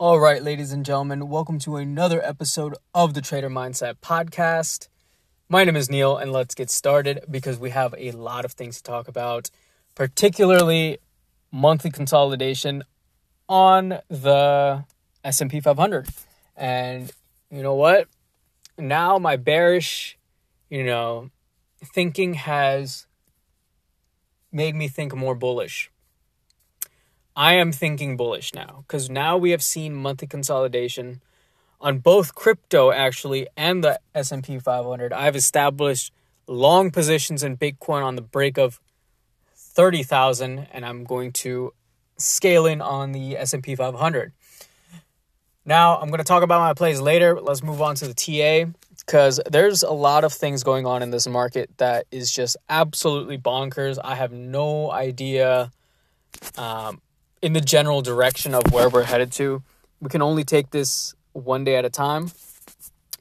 All right, ladies and gentlemen, welcome to another episode of the Trader Mindset Podcast. My name is Neil, and let's get started because we have a lot of things to talk about, particularly monthly consolidation on the S&P 500. And you know what? Now my bearish, you know, thinking has made me think more bullish. I am thinking bullish now because now we have seen monthly consolidation on both crypto actually and the S&P 500. I've established long positions in Bitcoin on the break of 30,000 and I'm going to scale in on the S&P 500. Now, I'm going to talk about my plays later. Let's move on to the TA because there's a lot of things going on in this market that is just absolutely bonkers. I have no idea um, in the general direction of where we're headed to. We can only take this one day at a time.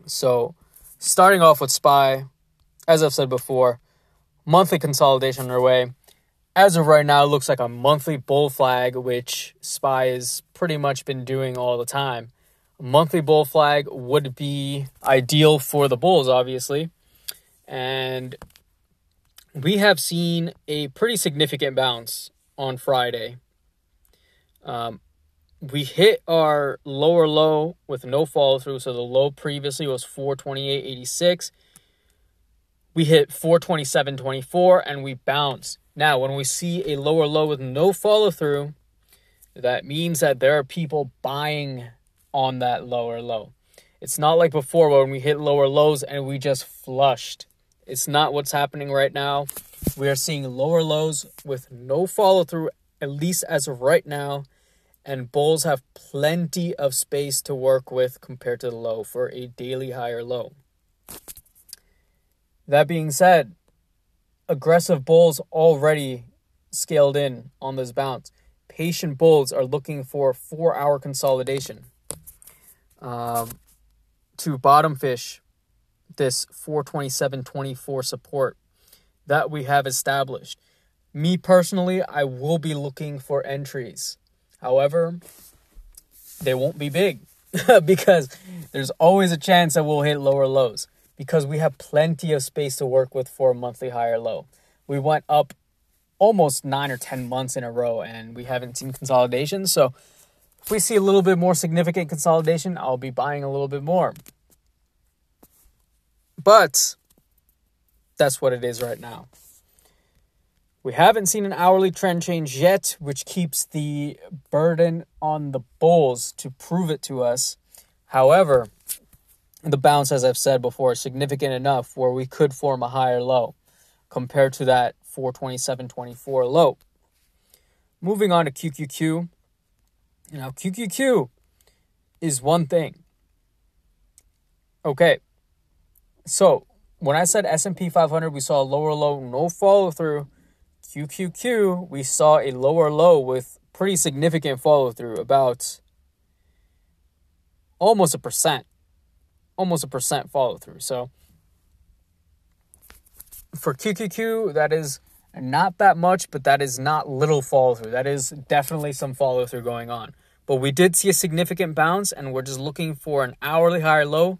So, starting off with SPY, as I've said before, monthly consolidation underway. As of right now, it looks like a monthly bull flag, which SPY has pretty much been doing all the time. A monthly bull flag would be ideal for the bulls, obviously. And we have seen a pretty significant bounce on Friday. Um, we hit our lower low with no follow through. So the low previously was 428.86. We hit 427.24 and we bounce. Now, when we see a lower low with no follow through, that means that there are people buying on that lower low. It's not like before when we hit lower lows and we just flushed. It's not what's happening right now. We are seeing lower lows with no follow through, at least as of right now and bulls have plenty of space to work with compared to the low for a daily higher low. That being said, aggressive bulls already scaled in on this bounce. Patient bulls are looking for four hour consolidation um, to bottom fish this 427.24 support that we have established. Me personally, I will be looking for entries However, they won't be big because there's always a chance that we'll hit lower lows because we have plenty of space to work with for a monthly higher low. We went up almost nine or 10 months in a row and we haven't seen consolidation. So if we see a little bit more significant consolidation, I'll be buying a little bit more. But that's what it is right now. We haven't seen an hourly trend change yet, which keeps the burden on the bulls to prove it to us. However, the bounce, as I've said before, is significant enough where we could form a higher low compared to that 427.24 low. Moving on to QQQ. Now, QQQ is one thing. Okay. So, when I said S&P 500, we saw a lower low, no follow through QQQ, we saw a lower low with pretty significant follow through, about almost a percent. Almost a percent follow through. So for QQQ, that is not that much, but that is not little follow through. That is definitely some follow through going on. But we did see a significant bounce, and we're just looking for an hourly higher low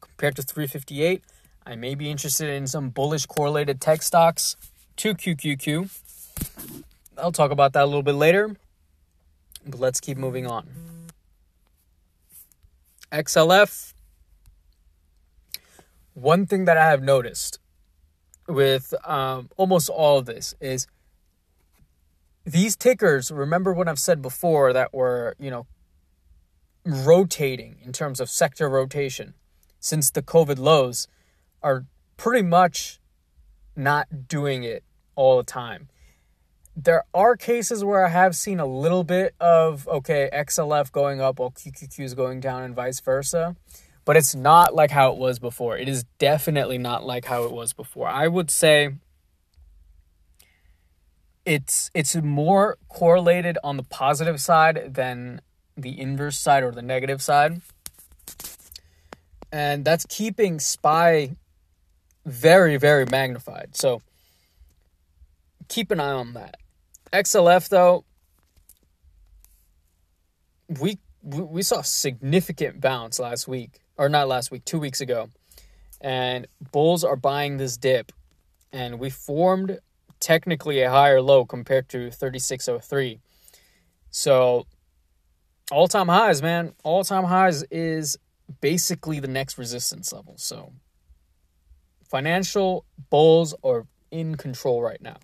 compared to 358. I may be interested in some bullish correlated tech stocks to QQQ. I'll talk about that a little bit later. But let's keep moving on. XLF. One thing that I have noticed with um, almost all of this is these tickers. Remember what I've said before that were, you know, rotating in terms of sector rotation since the COVID lows are pretty much not doing it all the time. There are cases where I have seen a little bit of, okay, XLF going up while QQQ is going down and vice versa. But it's not like how it was before. It is definitely not like how it was before. I would say it's it's more correlated on the positive side than the inverse side or the negative side. And that's keeping SPY very, very magnified. So keep an eye on that. XLF though, we we, saw significant bounce last week, or not last week, two weeks ago, and bulls are buying this dip, and we formed technically a higher low compared to 3603. So all time highs, man. All time highs is basically the next resistance level. So financial bulls are in control right now.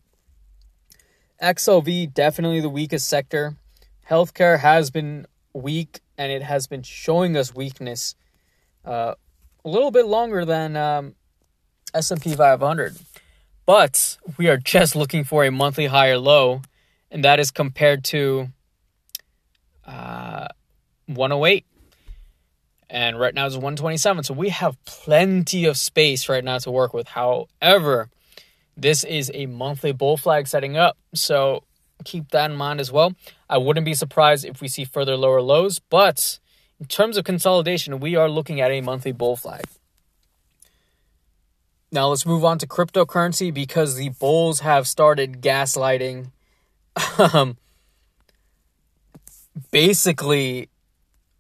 XLV definitely the weakest sector. Healthcare has been weak and it has been showing us weakness uh, a little bit longer than um, S&P 500. But we are just looking for a monthly higher low and that is compared to uh, 108 and right now it's 127 so we have plenty of space right now to work with however this is a monthly bull flag setting up so keep that in mind as well. I wouldn't be surprised if we see further lower lows but in terms of consolidation we are looking at a monthly bull flag. Now let's move on to cryptocurrency because the bulls have started gaslighting. Um, basically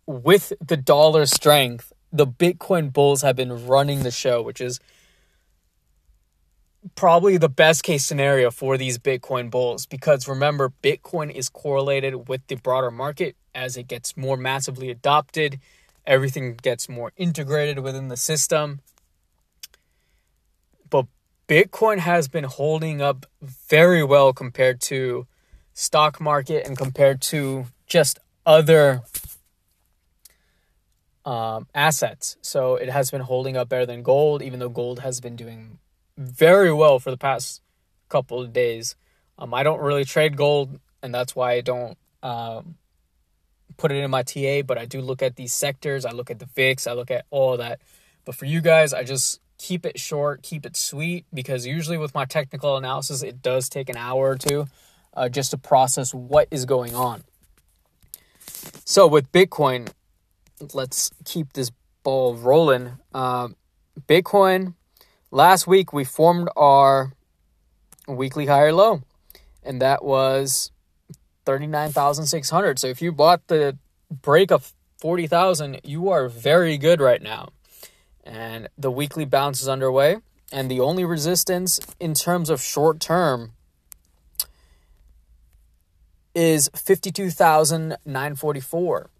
with the dollar strength, the Bitcoin bulls have been running the show, which is probably the best case scenario for these Bitcoin bulls because remember, Bitcoin is correlated with the broader market as it gets more massively adopted, everything gets more integrated within the system. But Bitcoin has been holding up very well compared to stock market and compared to just other um, assets. So it has been holding up better than gold, even though gold has been doing very well for the past couple of days. Um, I don't really trade gold, and that's why I don't um, put it in my TA. But I do look at these sectors. I look at the VIX. I look at all that. But for you guys, I just keep it short, keep it sweet, because usually with my technical analysis, it does take an hour or two uh, just to process what is going on. So with Bitcoin, let's keep this ball rolling. Uh, Bitcoin, last week we formed our weekly higher low, and that was 39,600. So if you bought the break of 40,000, you are very good right now. And the weekly bounce is underway. And the only resistance in terms of short term is 52,944.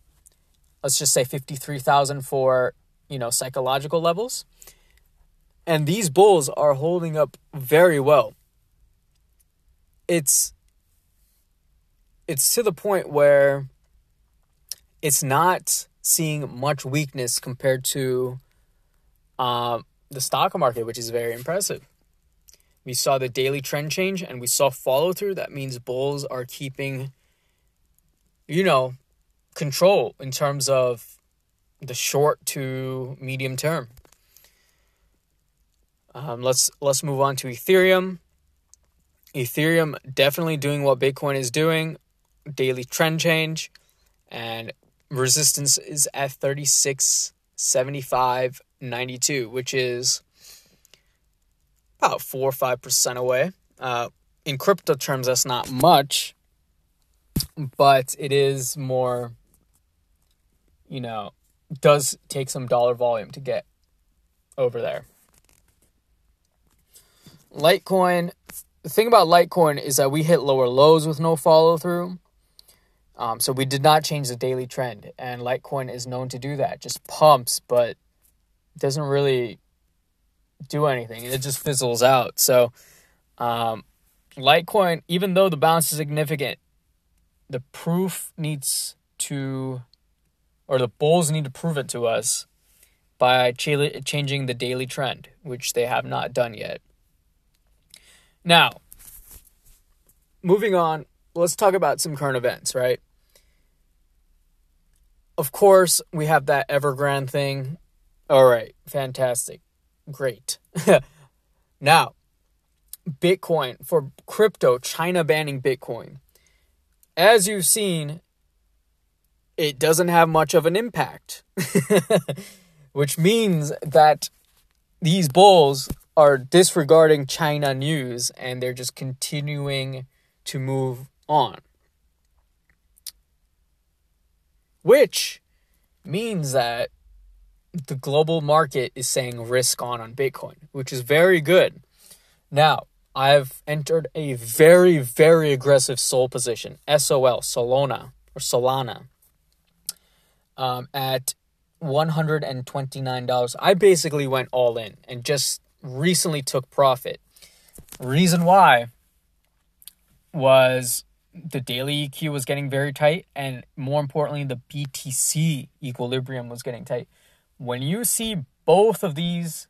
Let's just say 53,000 for, you know, psychological levels. And these bulls are holding up very well. It's it's to the point where it's not seeing much weakness compared to um, the stock market, which is very impressive. We saw the daily trend change and we saw follow through. That means bulls are keeping, you know, control in terms of the short to medium term. Um, let's let's move on to Ethereum. Ethereum definitely doing what Bitcoin is doing, daily trend change, and resistance is at 36.75.92, which is about four or five percent away. Uh, in crypto terms, that's not much, but it is more. You know, does take some dollar volume to get over there. Litecoin, the thing about Litecoin is that we hit lower lows with no follow through. Um, so we did not change the daily trend, and Litecoin is known to do that. Just pumps, but doesn't really do anything. It just fizzles out. So, um, Litecoin, even though the bounce is significant, the proof needs to, or the bulls need to prove it to us by ch- changing the daily trend, which they have not done yet. Now, moving on, let's talk about some current events, right? Of course, we have that Evergrande thing. All right, fantastic great. now, Bitcoin for crypto, China banning Bitcoin. As you've seen, it doesn't have much of an impact, which means that these bulls are disregarding China news and they're just continuing to move on. which means that the global market is saying risk on on Bitcoin, which is very good. Now, I've entered a very, very aggressive SOL position, SOL, Solana, or Solana, um, at $129. I basically went all in and just recently took profit. Reason why was the daily EQ was getting very tight, and more importantly, the BTC equilibrium was getting tight. When you see both of these,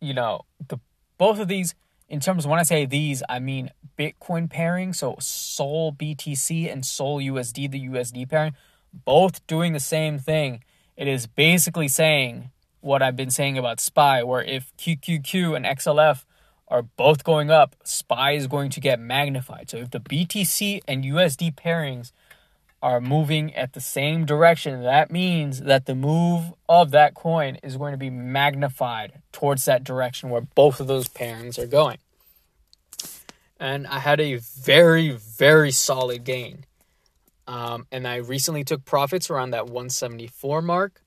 you know, the both of these, in terms of when I say these, I mean Bitcoin pairing, so Sol BTC and Sol USD, the USD pairing, both doing the same thing. It is basically saying what I've been saying about SPY, where if QQQ and XLF are both going up, SPY is going to get magnified. So if the BTC and USD pairings are moving at the same direction, that means that the move of that coin is going to be magnified towards that direction where both of those pairings are going. And I had a very, very solid gain. Um, and I recently took profits around that 174 mark.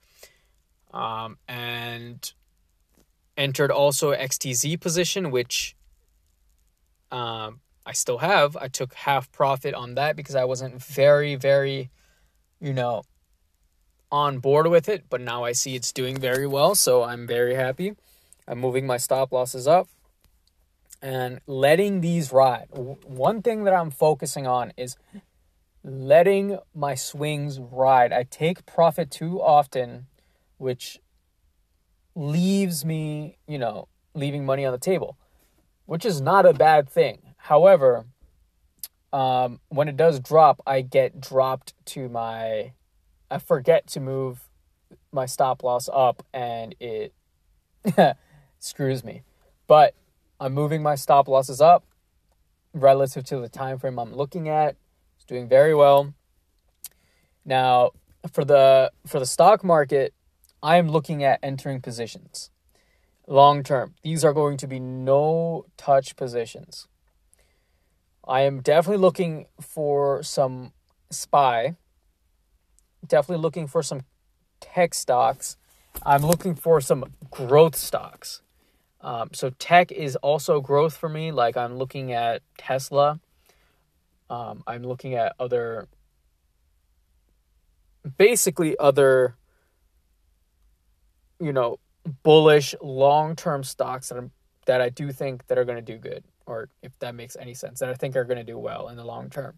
Um, and entered also XTZ position, which um, I still have. I took half profit on that because I wasn't very, very, you know, on board with it. But now I see it's doing very well, so I'm very happy. I'm moving my stop losses up and letting these ride. One thing that I'm focusing on is letting my swings ride. I take profit too often, which leaves me, you know, leaving money on the table, which is not a bad thing. However, um, when it does drop, I get dropped to my, I forget to move my stop loss up and it screws me. But I'm moving my stop losses up relative to the time frame I'm looking at. It's doing very well. Now, for the for the stock market, I am looking at entering positions long term. These are going to be no touch positions. I am definitely looking for some SPY, definitely looking for some tech stocks. I'm looking for some growth stocks. Um, so tech is also growth for me. Like I'm looking at Tesla. Um, I'm looking at other, basically other you know, bullish long-term stocks that I'm, that I do think that are going to do good or if that makes any sense that I think are going to do well in the long term.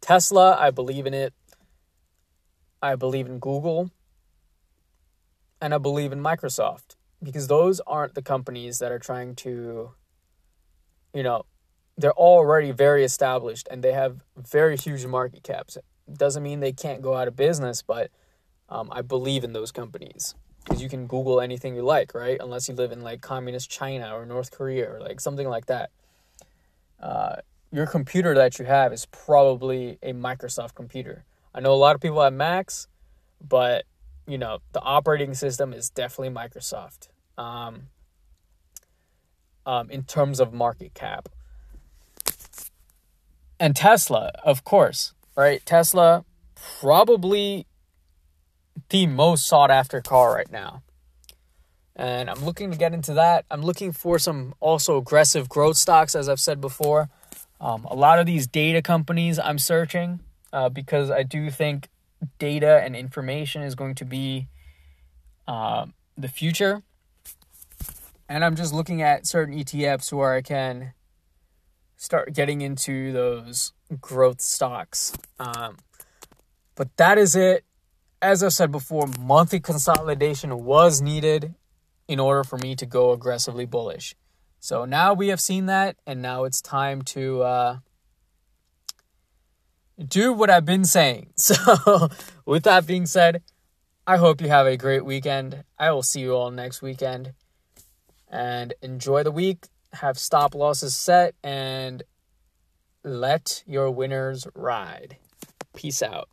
Tesla, I believe in it. I believe in Google and I believe in Microsoft because those aren't the companies that are trying to you know, they're already very established and they have very huge market caps. Doesn't mean they can't go out of business, but um, I believe in those companies because you can Google anything you like, right? Unless you live in like communist China or North Korea or like something like that. Uh, your computer that you have is probably a Microsoft computer. I know a lot of people have Macs, but you know the operating system is definitely Microsoft. Um, um, in terms of market cap, and Tesla, of course, right? Tesla probably the most sought after car right now. And I'm looking to get into that. I'm looking for some also aggressive growth stocks, as I've said before. Um, a lot of these data companies I'm searching uh, because I do think data and information is going to be uh, the future. And I'm just looking at certain ETFs where I can start getting into those growth stocks. Um, but that is it as I said before, monthly consolidation was needed in order for me to go aggressively bullish. So now we have seen that, and now it's time to uh, do what I've been saying. So, with that being said, I hope you have a great weekend. I will see you all next weekend. And enjoy the week. Have stop losses set and let your winners ride. Peace out.